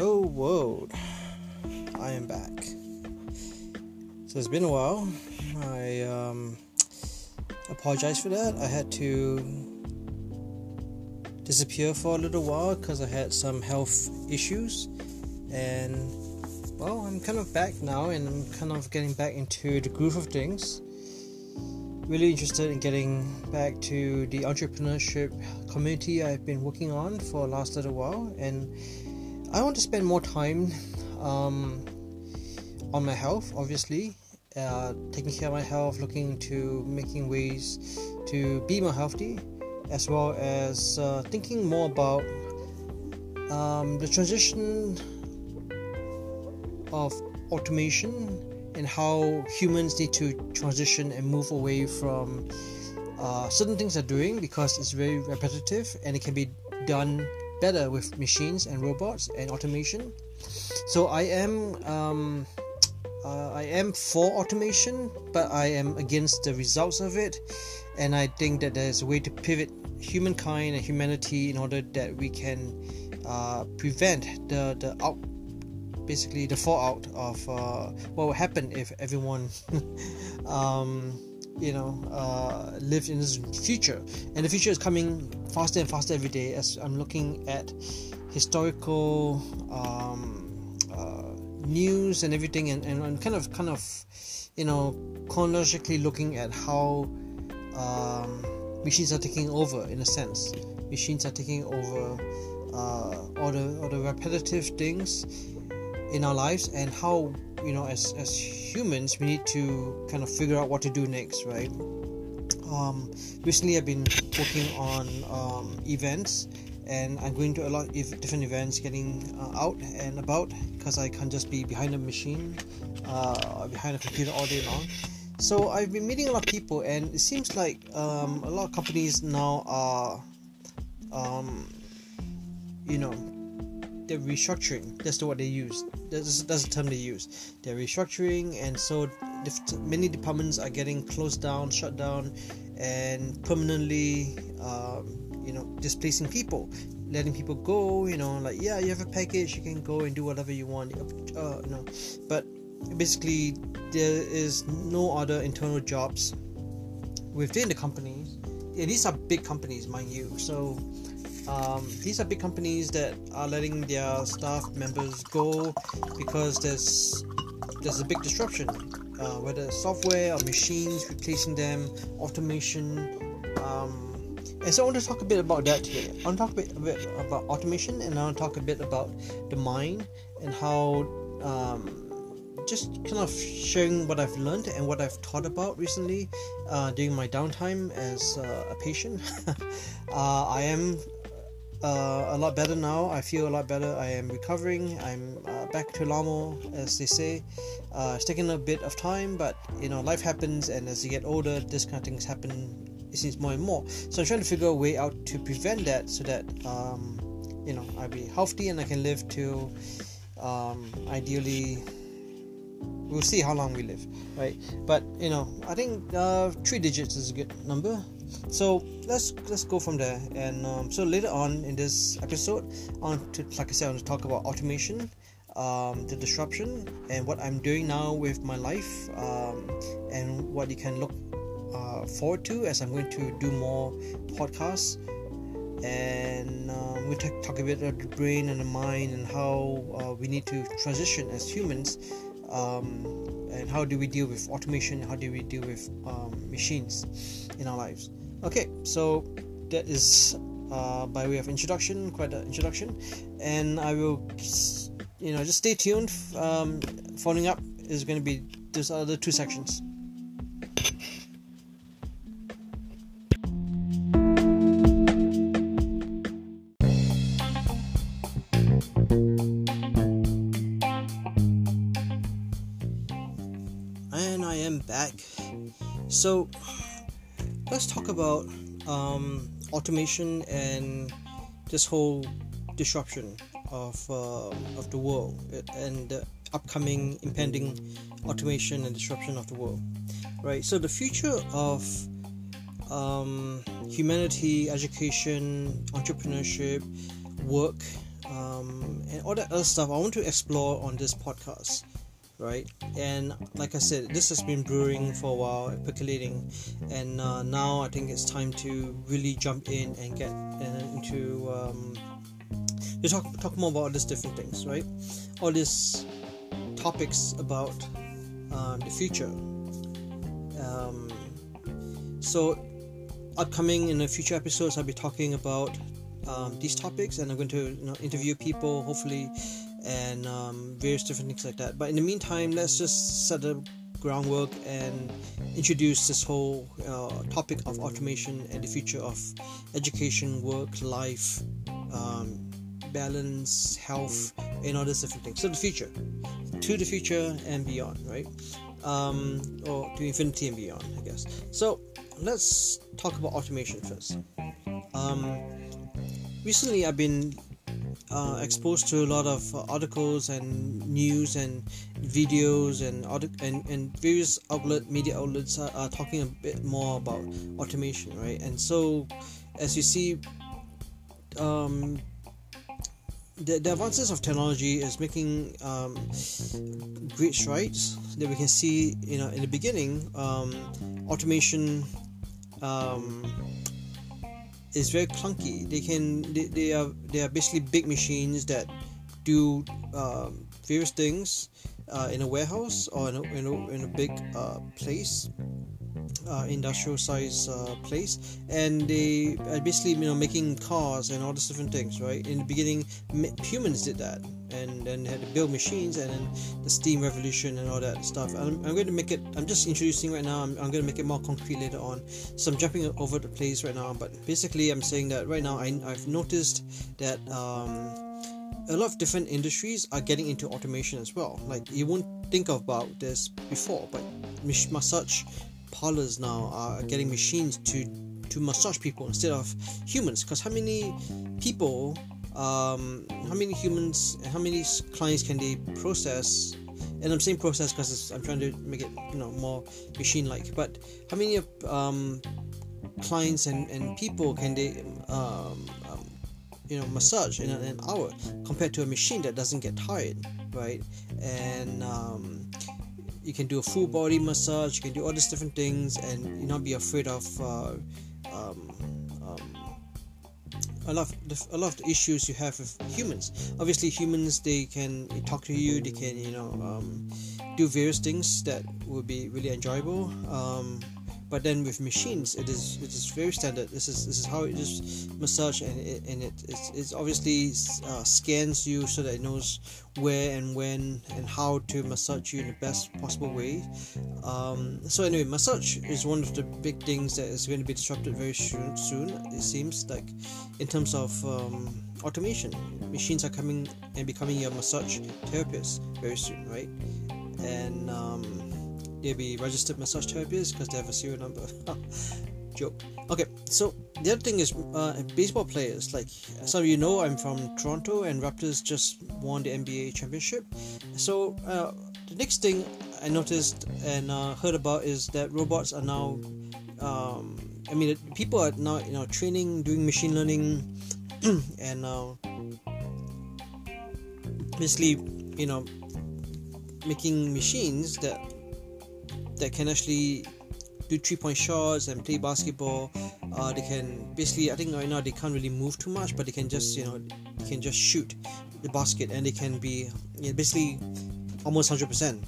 Hello, world. I am back. So it's been a while. I um, apologize for that. I had to disappear for a little while because I had some health issues, and well, I'm kind of back now, and I'm kind of getting back into the groove of things. Really interested in getting back to the entrepreneurship community I've been working on for the last little while, and I want to spend more time um, on my health, obviously, uh, taking care of my health, looking to making ways to be more healthy, as well as uh, thinking more about um, the transition of automation and how humans need to transition and move away from uh, certain things they're doing because it's very repetitive and it can be done better with machines and robots and automation. So I am um, uh, I am for automation, but I am against the results of it, and I think that there's a way to pivot humankind and humanity in order that we can uh, prevent the the out basically the fallout of uh, what will happen if everyone um, you know uh, live in this future. And the future is coming faster and faster every day as i'm looking at historical um, uh, news and everything and, and, and kind of kind of you know chronologically looking at how um, machines are taking over in a sense. Machines are taking over uh, all the all the repetitive things in our lives and how you know as as humans we need to kind of figure out what to do next right? Um, recently i've been working on um, events and i'm going to a lot of different events getting uh, out and about because i can't just be behind a machine uh, behind a computer all day long. So i've been meeting a lot of people and it seems like um, a lot of companies now are um, you know they're restructuring. That's the what they use. That's, that's the term they use. They're restructuring, and so many departments are getting closed down, shut down, and permanently, um, you know, displacing people, letting people go. You know, like yeah, you have a package, you can go and do whatever you want. Uh, know, but basically, there is no other internal jobs within the companies. Yeah, these are big companies, mind you. So um, these are big companies that are letting their staff members go because there's there's a big disruption, uh, whether software or machines replacing them, automation. Um, and so I want to talk a bit about that today. I want to talk a bit, a bit about automation, and I want to talk a bit about the mind and how um, just kind of sharing what I've learned and what I've thought about recently uh, during my downtime as uh, a patient. uh, I am uh, a lot better now. I feel a lot better. I am recovering. I'm uh, back to normal, as they say. Uh, it's taken a bit of time, but you know, life happens, and as you get older, this kind of things happen. It seems more and more. So I'm trying to figure a way out to prevent that, so that um, you know I'll be healthy and I can live to um, ideally. We'll see how long we live, right? But you know, I think uh, three digits is a good number so let's let's go from there. And um, so later on in this episode on to like i said i want to talk about automation um, the disruption and what i'm doing now with my life um, and what you can look uh, forward to as i'm going to do more podcasts. And um, we talk, talk a bit about the brain and the mind and how uh, we need to transition as humans um, and how do we deal with automation how do we deal with um, machines in our lives okay so that is uh, by way of introduction quite an introduction. And i will you know just stay tuned. Um, following up is going to be those other two sections. And i am back. So talk about um, automation and this whole disruption of uh, of the world and the upcoming impending automation and disruption of the world right? So the future of um, humanity education entrepreneurship work um, and all that other stuff I want to explore on this podcast right? And like I said, this has been brewing for a while, percolating, and uh, now I think it's time to really jump in and get uh, into um, to talk talk more about all these different things, right? All these topics about um, the future. Um, so, upcoming in the future episodes, I'll be talking about um, these topics, and I'm going to you know, interview people, hopefully and um, various different things like that. But in the meantime, let's just set the groundwork and introduce this whole uh, topic of automation and the future of education, work, life, um, balance, health, and all these different things. So the future, to the future and beyond, right? Um, or to infinity and beyond, I guess. So let's talk about automation first. Um, recently, I've been uh, exposed to a lot of articles and news and videos and and, and various outlet media outlets are, are, talking a bit more about automation right? And so as you see um, the, the advances of technology is making um, great strides that we can see you know in the beginning um, automation um, is very clunky. They can they, they are they are basically big machines that do um, various things uh, in a warehouse or in a, in a, in a big uh, place uh, industrial size uh, place. And they are basically you know making cars and all these different things right? In the beginning humans did that and then they had to build machines and then the steam revolution and all that stuff. I'm, I'm going to make it I'm just introducing right now I'm, I'm, going to make it more concrete later on. So I'm jumping over the place right now but basically I'm saying that right now I, I've noticed that um, a lot of different industries are getting into automation as well. Like you won't think about this before but massage parlors now are getting machines to to massage people instead of humans. Because how many people um, how many humans how many clients can they process? And I'm saying process because I'm trying to make it you know more machine like but how many um, clients and, and people can they um, um, you know massage in an, an, hour compared to a machine that doesn't get tired right? And um, you can do a full body massage you can do all these different things and you not be afraid of uh, um, um, a lot of a lot of the issues you have with humans. Obviously humans they can talk to you they can you know um, do various things that would be really enjoyable. Um, but then with machines it is it is very standard. This is this is how it just massage and it and it it's, it's obviously uh, scans you so that it knows where and when and how to massage you in the best possible way. Um, so anyway massage is one of the big things that is going to be disrupted very soon soon it seems like in terms of um, automation. Machines are coming and becoming your massage therapist very soon right? And um, they'll be registered massage therapists because they have a serial number. Joke. Okay, so the other thing is uh, baseball players. Like some of you know, I'm from Toronto, and Raptors just won the NBA championship. So uh, the next thing I noticed and uh, heard about is that robots are now. Um, I mean, people are now you know training, doing machine learning, and uh, basically you know making machines that that can actually do three point shots and play basketball. Uh, they can basically, I think right now they can't really move too much, but they can just, you know, they can just shoot the basket and they can be basically almost 100%,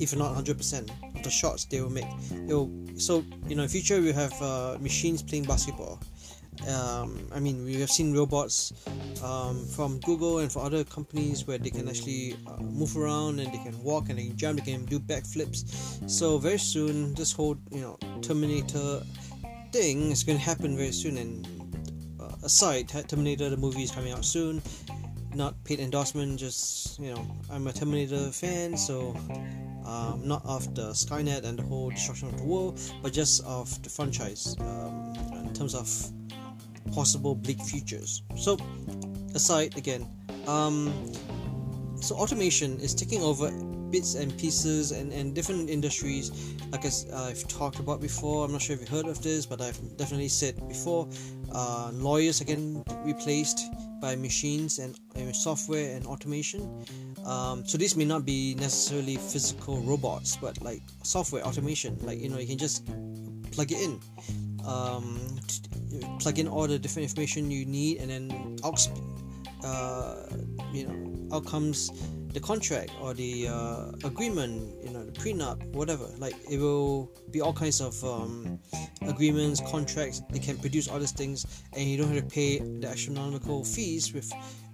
if not 100% of the shots they will make. It will, so, you know, in future we have uh, machines playing basketball um, I mean, we have seen robots um, from Google and for other companies where they can actually uh, move around and they can walk and they can jump, they can do backflips. So very soon, this whole you know Terminator thing is going to happen very soon. And uh, aside, Terminator the movie is coming out soon. Not paid endorsement, just you know, I'm a Terminator fan, so um, not of the Skynet and the whole destruction of the world, but just of the franchise um, in terms of possible bleak futures. So, aside again, um, so automation is taking over bits and pieces and, and different industries. Like as I've talked about before I'm not sure if you've heard of this but I've definitely said before uh, lawyers are getting replaced by machines and, and software and automation. Um, so this may not be necessarily physical robots but like software automation like you know you can just plug it in um, plug in all the different information you need and then out, uh, you know outcomes the contract or the uh, agreement, you know, the prenup, whatever. Like it will be all kinds of um, agreements, contracts. They can produce all these things, and you don't have to pay the astronomical fees with,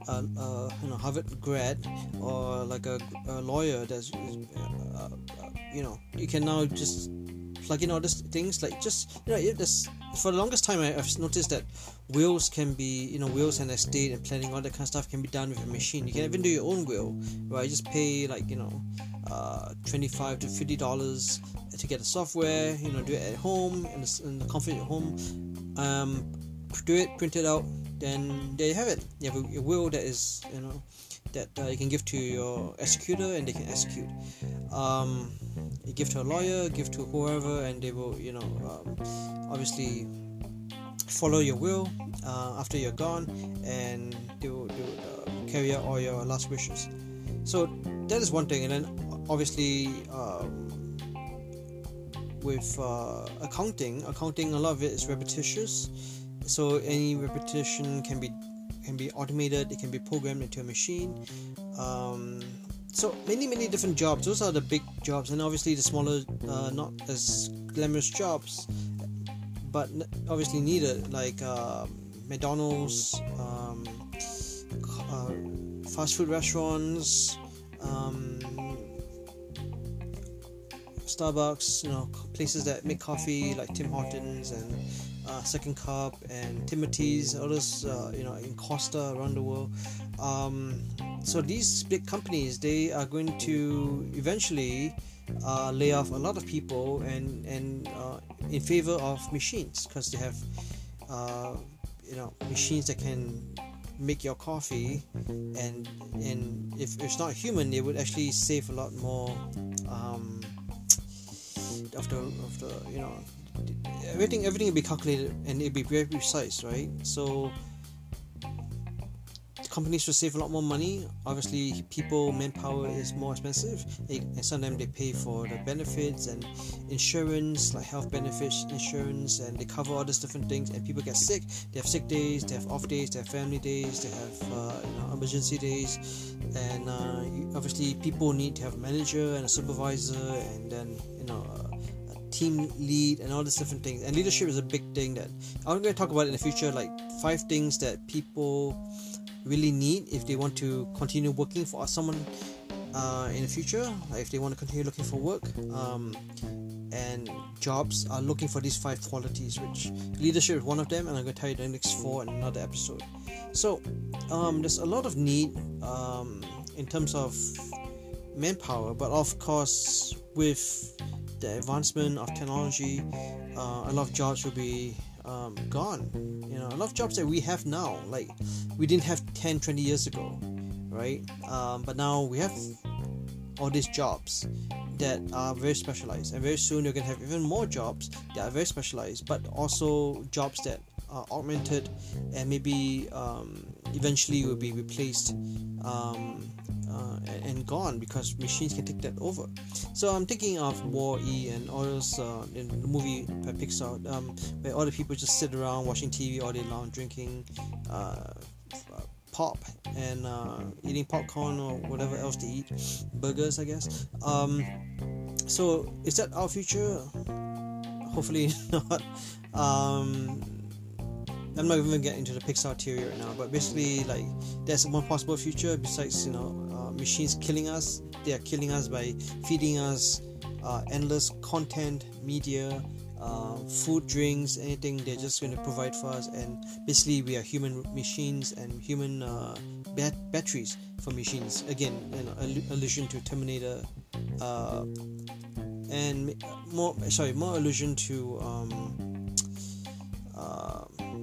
uh, uh, you know, Harvard grad or like a, a lawyer that's, uh, uh, you know, you can now just plug in all these things. Like just you know, it, this for the longest time I, have noticed that wills can be you know wills and estate and planning all that kind of stuff can be done with a machine you can even do your own will right you just pay like you know uh, 25 to 50 dollars to get the software you know do it at home in the, in the comfort of your home um, do it print it out then there you have it you have a, a will that is you know that uh, you can give to your executor and they can execute um, give to a lawyer give to whoever and they will you know um, obviously follow your will uh, after you're gone and they will, they will uh, carry out all your last wishes. So that is one thing and then obviously um, with uh, accounting accounting a lot of it is repetitious. So any repetition can be can be automated it can be programmed into a machine. Um, so many many different jobs. Those are the big jobs and obviously the smaller uh, not as glamorous jobs but obviously needed like uh, mcdonald's um, uh, fast food restaurants um, starbucks you know places that make coffee like tim hortons and uh, Second Cup and Timothy's, others, uh, you know, in Costa around the world. Um, so these big companies, they are going to eventually uh, lay off a lot of people and and uh, in favor of machines because they have, uh, you know, machines that can make your coffee and and if it's not human, they would actually save a lot more. Um, of the, of the you know everything everything will be calculated and it'll be very precise, right? So companies will save a lot more money. Obviously, people manpower is more expensive, and sometimes they pay for the benefits and insurance, like health benefits, insurance, and they cover all these different things. And people get sick. They have sick days, they have off days, they have family days, they have uh, you know, emergency days, and uh, obviously people need to have a manager and a supervisor, and then you know. Uh, team lead and all these different things. And leadership is a big thing that i'm going to talk about in the future like five things that people really need if they want to continue working for someone uh, in the future like if they want to continue looking for work um, and jobs are looking for these five qualities which leadership is one of them and i'm going to tell you the next four in another episode. So um, there's a lot of need um, in terms of manpower but of course with the advancement of technology, uh, a lot of jobs will be um, gone. You know, a lot of jobs that we have now, like we didn't have 10, 20 years ago, right? Um, but now we have all these jobs that are very specialized, and very soon you're gonna have even more jobs that are very specialized, but also jobs that are augmented and maybe um, eventually will be replaced um, uh, and gone because machines can take that over. So I'm thinking of War E and all those uh, in the movie by Pixar, um, where all the people just sit around watching TV all day long, drinking uh, pop and uh, eating popcorn or whatever else they eat, burgers, I guess. Um, so is that our future? Hopefully not. Um, I'm not even getting to into the Pixar theory right now, but basically, like, there's one possible future besides, you know, machines killing us. They are killing us by feeding us uh, endless content, media, uh, food, drinks, anything. They're just going to provide for us, and basically we are human machines and human uh, bat- batteries for machines. Again, you know, allusion to Terminator, uh, and more sorry, more allusion to. Um, uh,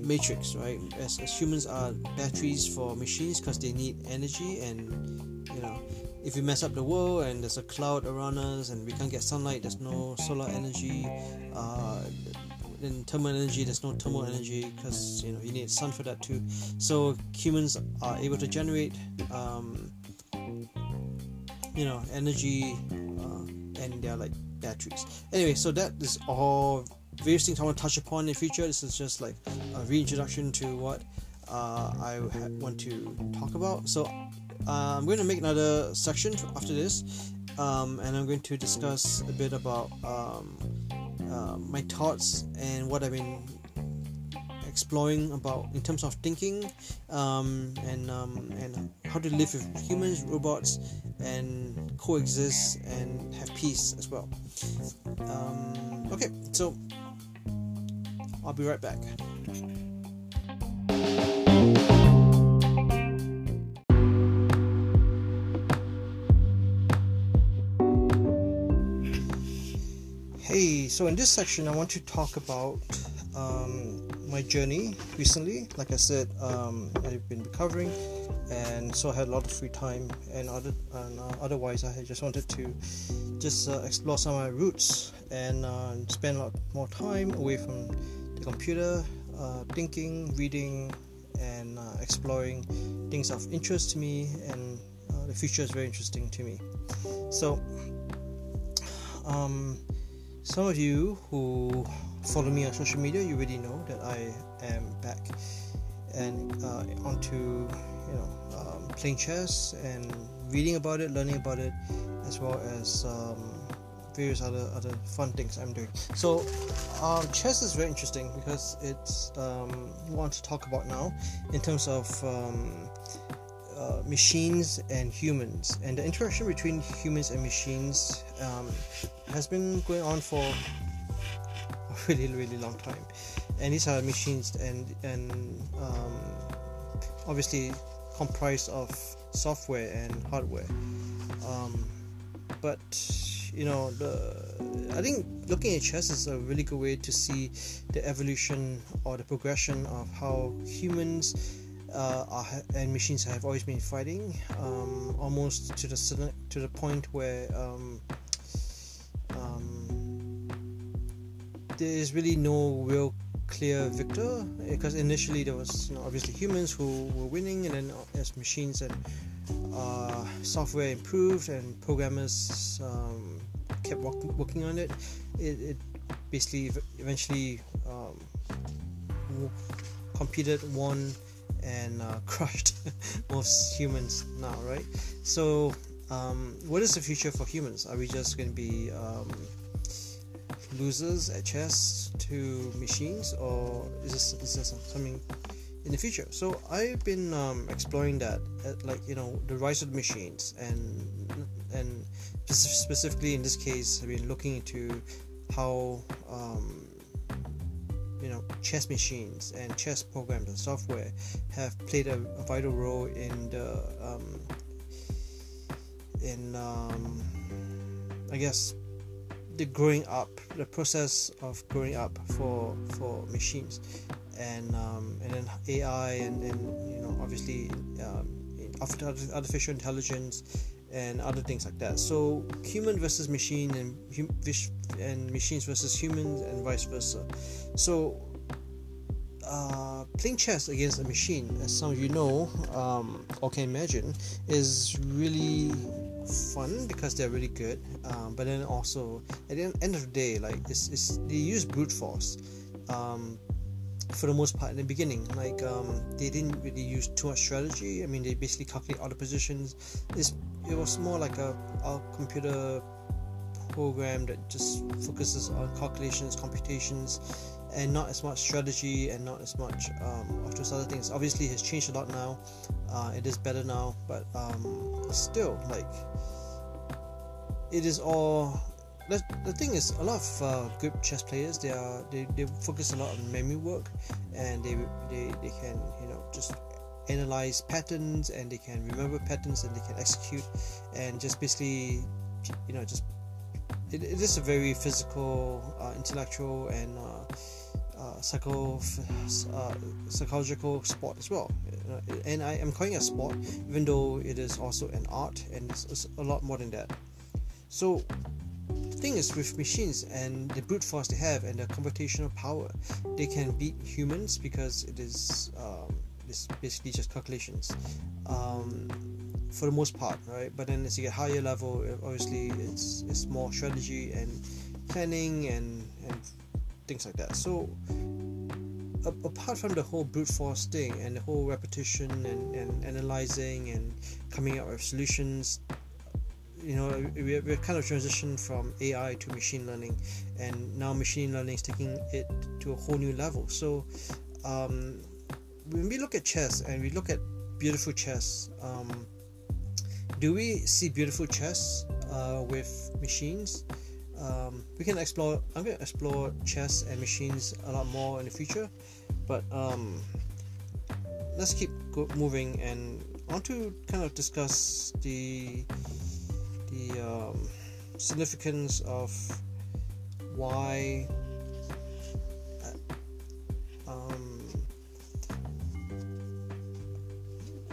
matrix right as, as humans are batteries for machines because they need energy and you know if we mess up the world and there's a cloud around us and we can't get sunlight, there's no solar energy. Uh, in thermal energy, there's no thermal energy because you know you need sun for that too. So humans are able to generate, um, you know, energy, uh, and they're like batteries. Anyway, so that is all various things I want to touch upon in the future. This is just like a reintroduction to what uh, I want to talk about. So uh, I'm going to make another section after this, um, and I'm going to discuss a bit about um, uh, my thoughts and what I've been exploring about in terms of thinking um, and um, and how to live with humans, robots, and coexist and have peace as well. Um, okay, so I'll be right back. Hey, so in this section, I want to talk about um, my journey recently. Like I said, um, I've been recovering, and so I had a lot of free time. And other, and, uh, otherwise, I just wanted to just uh, explore some of my roots and uh, spend a lot more time away from the computer, uh, thinking, reading, and uh, exploring things of interest to me. And uh, the future is very interesting to me. So. Um, some of you who follow me on social media, you already know that I am back and uh, onto you know um, playing chess and reading about it, learning about it, as well as um, various other other fun things I'm doing. So um, chess is very interesting because it's um, want to talk about now in terms of um, uh, machines and humans, and the interaction between humans and machines um, has been going on for a really, really long time. And these are machines and and um, obviously comprised of software and hardware. Um, but you know, the I think looking at chess is a really good way to see the evolution or the progression of how humans uh, are, and machines have always been fighting, um, almost to the to the point where um, um, there is really no real clear victor because initially there was you know, obviously humans who were winning, and then as machines and uh, software improved and programmers um, kept working on it, it, it basically eventually um, competed, won, and uh, crushed most humans now, right? So, um, what is the future for humans? Are we just going to be um, losers at chess to machines, or is this is this something in the future? So, I've been um, exploring that, at, like you know, the rise of the machines, and and specifically in this case, I've been looking into how um, you know chess machines and chess programs and software have played a, a vital role in the um, in um, I guess the growing up the process of growing up for for machines. And um, and then AI and then you know obviously um, artificial intelligence and other things like that. So human versus machine and and machines versus humans and vice versa. So uh, playing chess against a machine, as some of you know um, or can imagine, is really fun because they're really good. Um, but then also at the end of the day, like it's, it's they use brute force. Um, for the most part in the beginning like um, they didn't really use too much strategy i mean they basically calculate other positions it's it was more like a, a computer program that just focuses on calculations, computations, and not as much strategy and not as much um, of those other things. Obviously, has changed a lot now. Uh, it is better now, but um, still, like, it is all. The, the thing is, a lot of uh, good chess players they are they, they focus a lot on memory work, and they they, they can you know just analyze patterns and they can remember patterns and they can execute and just basically you know just it, it is a very physical uh, intellectual and uh, uh, psycho, uh, psychological sport as well. And I am calling it a sport, even though it is also an art and it's, it's a lot more than that. So thing is with machines and the brute force they have and the computational power, they can beat humans because it is um, it's basically just calculations. Um, for the most part, right? But then as you get higher level, obviously it's it's more strategy and planning and and things like that. So apart from the whole brute force thing and the whole repetition and, and analyzing and coming up with solutions you know we're, we're kind of transitioned from ai to machine learning and now machine learning is taking it to a whole new level. So um, when we look at chess and we look at beautiful chess um, do we see beautiful chess uh, with machines? Um, we can explore i'm going to explore chess and machines a lot more in the future but um, let's keep go- moving and I want to kind of discuss the the um, significance of why uh, um,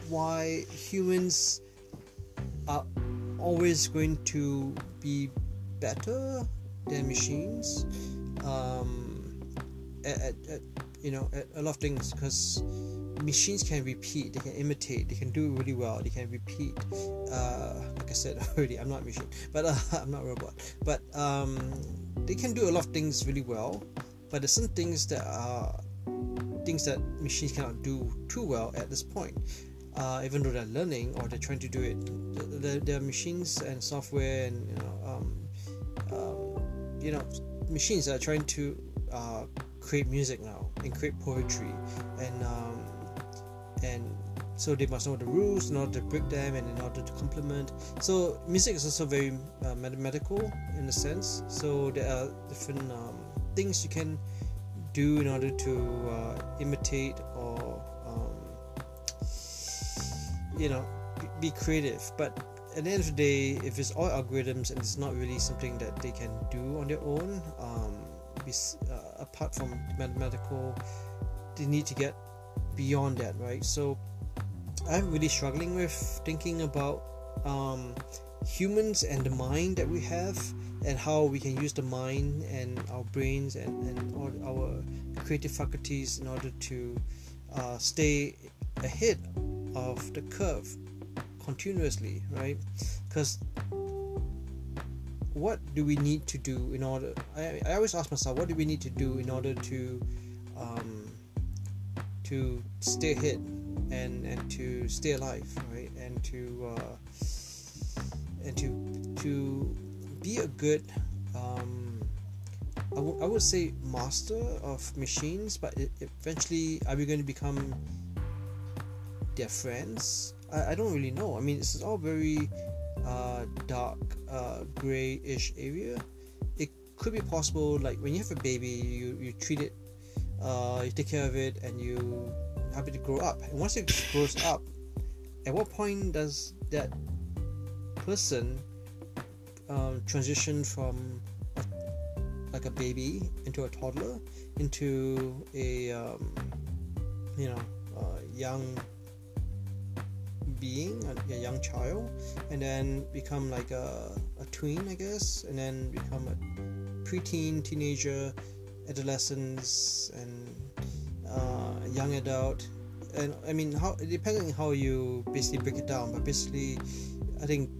why humans are always going to be better than machines um, at, at, at, you know a, a lot of things because machines can repeat they can imitate they can do really well they can repeat uh, like i said already i'm not a machine but uh, i'm not a robot. But um, they can do a lot of things really well but there's some things that are things that machines cannot do too well at this point. Uh, even though they're learning or they're trying to do it there are machines and software and you know um, um, you know machines are trying to uh, create music now and create poetry and um, and so they must know the rules in order to break them and in order to complement. So music is also very uh, mathematical in a sense. So there are different um, things you can do in order to uh, imitate or um, you know be creative. But at the end of the day if it's all algorithms and it's not really something that they can do on their own um, uh, apart from mathematical they need to get beyond that right? So i'm really struggling with thinking about um, humans and the mind that we have and how we can use the mind and our brains and, and all our creative faculties in order to uh, stay ahead of the curve continuously right? Because what do we need to do in order I, I always ask myself what do we need to do in order to um, to stay ahead and and to stay alive right? And to uh, and to to be a good um, I, w- I would say master of machines but eventually are we going to become their friends? I, I don't really know. I mean this is all very uh, dark uh, grayish area. It could be possible like when you have a baby you, you treat it uh, you take care of it and you help it grow up. And once it grows up at what point does that person um, transition from a, like a baby into a toddler into a um, you know young being, a, a, young child, and then become like a, a tween, I guess, and then become a preteen, teenager, adolescence, and uh, young adult. And I mean, how depending how you basically break it down, but basically, I think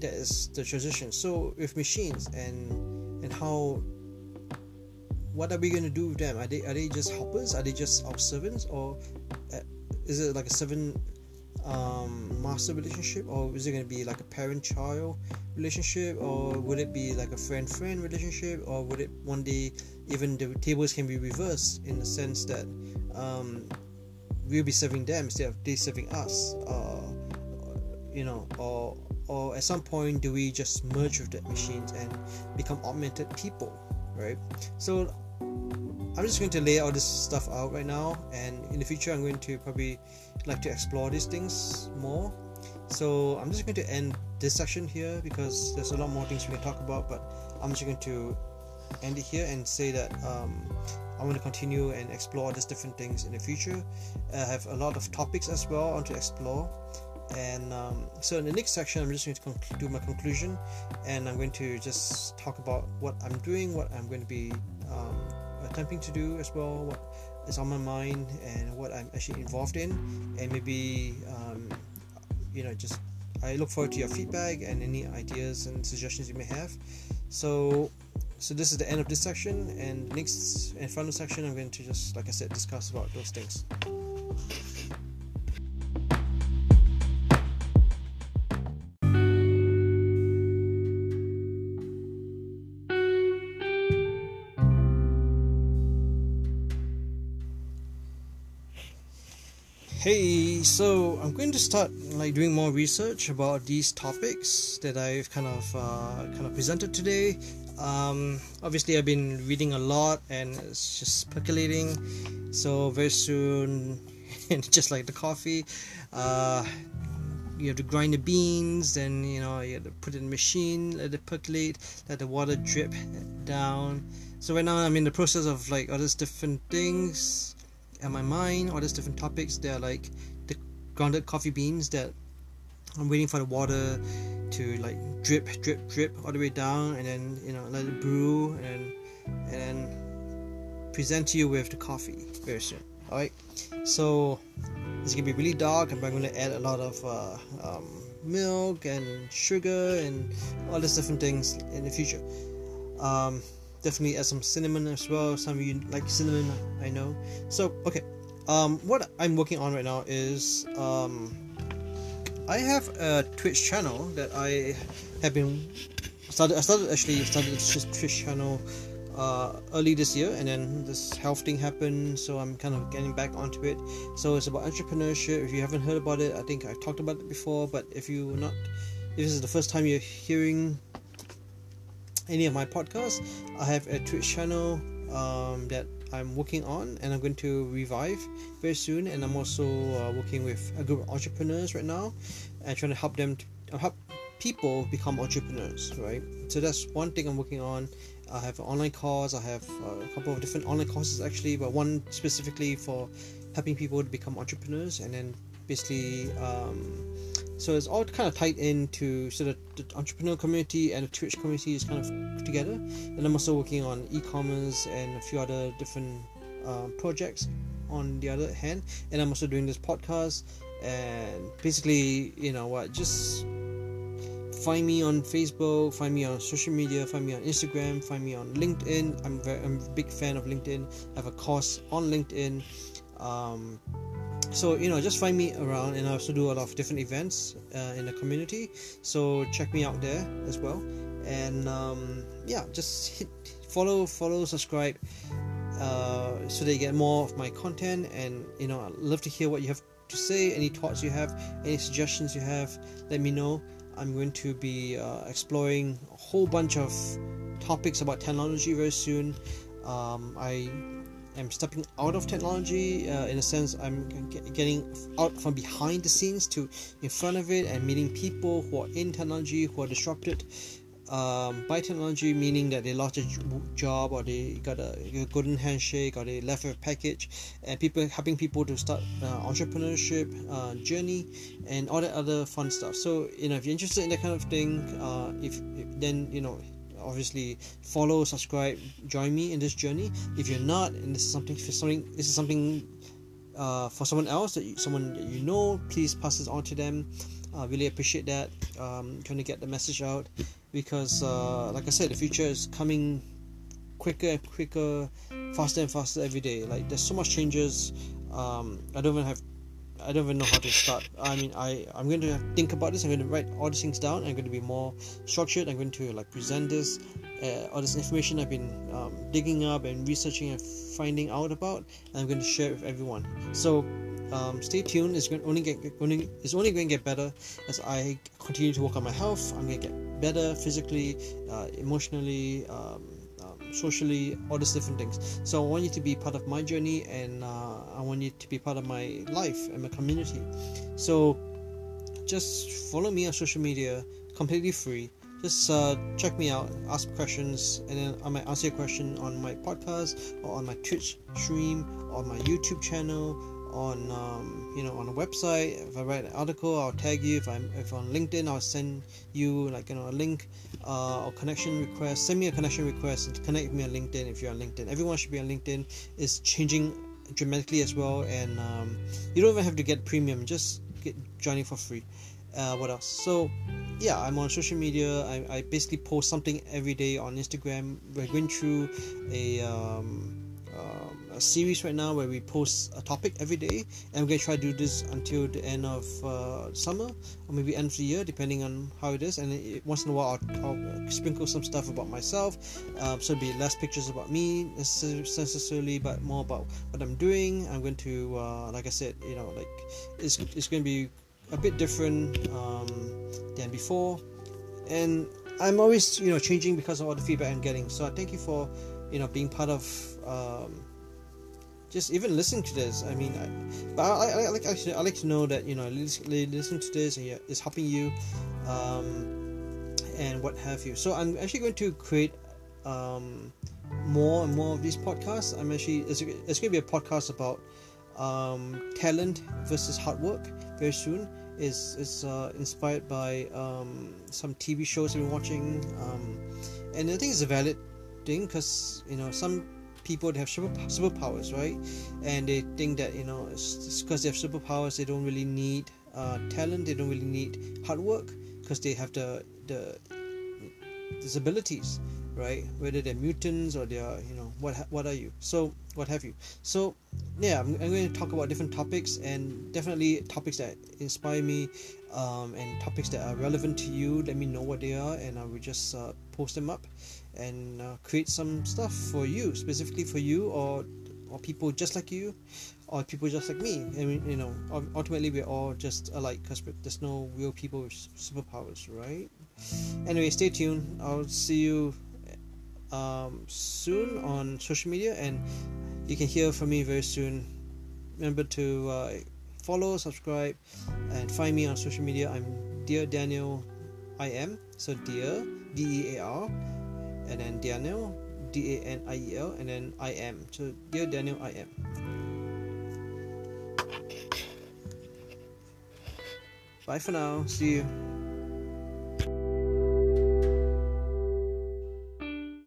that is the transition. So with machines and and how what are we going to do with them? Are they are they just helpers? Are they just our servants, or uh, is it like a servant um, master relationship, or is it going to be like a parent-child relationship, or would it be like a friend-friend relationship, or would it one day even the tables can be reversed in the sense that um, we'll be serving them instead of they serving us, uh, you know, or or at some point do we just merge with the machines and become augmented people, right? So I'm just going to lay all this stuff out right now, and in the future, I'm going to probably like to explore these things more. So I'm just going to end this section here because there's a lot more things we can talk about, but I'm just going to end it here and say that um, I want to continue and explore these different things in the future. I have a lot of topics as well I want to explore. And um, so in the next section, I'm just going to conc- do my conclusion, and I'm going to just talk about what I'm doing, what I'm going to be um, attempting to do as well, what is on my mind, and what I'm actually involved in, and maybe um, you know just I look forward to your feedback and any ideas and suggestions you may have. So so this is the end of this section and next and final section i'm going to just like i said discuss about those things Hey, so I'm going to start like doing more research about these topics that I've kind of uh, kind of presented today. Um, obviously, I've been reading a lot and it's just percolating. So very soon, just like the coffee, uh, you have to grind the beans. Then you know you have to put it in the machine, let it percolate, let the water drip down. So right now I'm in the process of like all these different things my mind, all these different topics. They're like the grounded coffee beans that I'm waiting for the water to like drip, drip, drip all the way down, and then you know let it brew, and and then present to you with the coffee very soon. All right, so it's gonna be really dark, and I'm gonna add a lot of uh, um, milk and sugar and all these different things in the future. Um, definitely add some cinnamon as well. Some of you like cinnamon, I know. So okay, um, what I'm working on right now is um, I have a Twitch channel that I have been started. I started actually started this Twitch channel uh, early this year, and then this health thing happened, so I'm kind of getting back onto it. So it's about entrepreneurship. If you haven't heard about it, I think I've talked about it before. But if you not, if this is the first time you're hearing any of my podcasts, I have a Twitch channel um, that I'm working on and I'm going to revive very soon. And I'm also uh, working with a group of entrepreneurs right now and trying to help them to help people become entrepreneurs, right? So that's one thing I'm working on. I have an online course. I have uh, a couple of different online courses actually, but one specifically for helping people to become entrepreneurs, and then basically um, so it's all kind of tied into sort of the entrepreneur community and the Twitch community is kind of together. And I'm also working on e-commerce and a few other different uh, projects on the other hand. And I'm also doing this podcast. And basically, you know what, just find me on Facebook, find me on social media, find me on Instagram, find me on LinkedIn. I'm very, I'm a big fan of LinkedIn. I have a course on LinkedIn. Um, so you know just find me around and i also do a lot of different events uh, in the community. So check me out there as well. And um, yeah just hit follow follow subscribe uh, so they get more of my content. And you know i'd love to hear what you have to say any thoughts you have any suggestions you have. Let me know. I'm going to be uh, exploring a whole bunch of topics about technology very soon. Um, i am stepping out of technology uh, in a sense i'm getting out from behind the scenes to in front of it and meeting people who are in technology who are disrupted um, by technology meaning that they lost a job or they got a, a golden handshake or they left a package and people helping people to start uh, entrepreneurship uh, journey and all that other fun stuff. So you know if you're interested in that kind of thing uh, if, if then you know obviously follow, subscribe, join me in this journey. If you're not, and this is something for something, this is something uh, for someone else that you, someone that you know, please pass this on to them. I uh, really appreciate that. Um, trying to get the message out because, uh, like I said, the future is coming quicker and quicker, faster and faster every day. Like there's so much changes. Um, I don't even have I don't even know how to start. I mean, I I'm going to think about this. I'm going to write all these things down. I'm going to be more structured. I'm going to like present this, uh, all this information I've been um, digging up and researching and finding out about, and I'm going to share it with everyone. So. Um, stay tuned. It's going only get only it's only going to get better as I continue to work on my health. I'm going to get better physically, uh, emotionally, um, socially, all these different things. So I want you to be part of my journey, and uh, I want you to be part of my life and my community. So just follow me on social media, completely free. just uh, check me out, ask questions, and then I might answer your question on my podcast or on my Twitch stream, on my YouTube channel, on um, you know on a website. If I write an article, I'll tag you. If I'm if on LinkedIn, I'll send you like you know a link uh, or connection request. Send me a connection request and connect with me on LinkedIn if you're on LinkedIn. Everyone should be on LinkedIn. It's changing dramatically as well, and um, you don't even have to get premium. Just get joining for free. Uh, what else? So yeah, I'm on social media. I, I basically post something every day on Instagram. We're going through a, um, um, a series right now where we post a topic every day, and we're to try to do this until the end of uh, summer or maybe end of the year, depending on how it is. And it, once in a while, I'll, I'll, sprinkle some stuff about myself. Um, so it'll be less pictures about me necessarily, but more about what I'm doing. I'm going to, uh, like I said, you know, like it's it's going to be a bit different um, than before, and I'm always you know changing because of all the feedback I'm getting. So I thank you for you know being part of um, just even listening to this. I mean, I, but I, I, I like actually I like to know that you know listening to this is helping you, um, and what have you. So I'm actually going to create um, more and more of these podcasts. I'm actually it's, it's going to be a podcast about um, talent versus hard work very soon is is uh, inspired by um, some TV shows I've been watching, um, and I think it's a valid thing because you know some people that have super superpowers, right? And they think that you know because they have superpowers, they don't really need uh, talent, they don't really need hard work because they have the the disabilities right? Whether they're mutants or they're you know what what are you? So what have you? So yeah I'm, I'm, going to talk about different topics and definitely topics that inspire me um, and topics that are relevant to you. Let me know what they are and i will just uh, post them up and uh, create some stuff for you specifically for you or or people just like you or people just like me. I mean you know ultimately we're all just alike because there's no real people with superpowers right? Anyway stay tuned. I'll see you um, soon on social media, and you can hear from me very soon. Remember to uh, follow, subscribe, and find me on social media. I'm Dear Daniel I am so Dear D E A R, and then Daniel D A N I E L, and then I am so Dear Daniel I am. Bye for now. See you.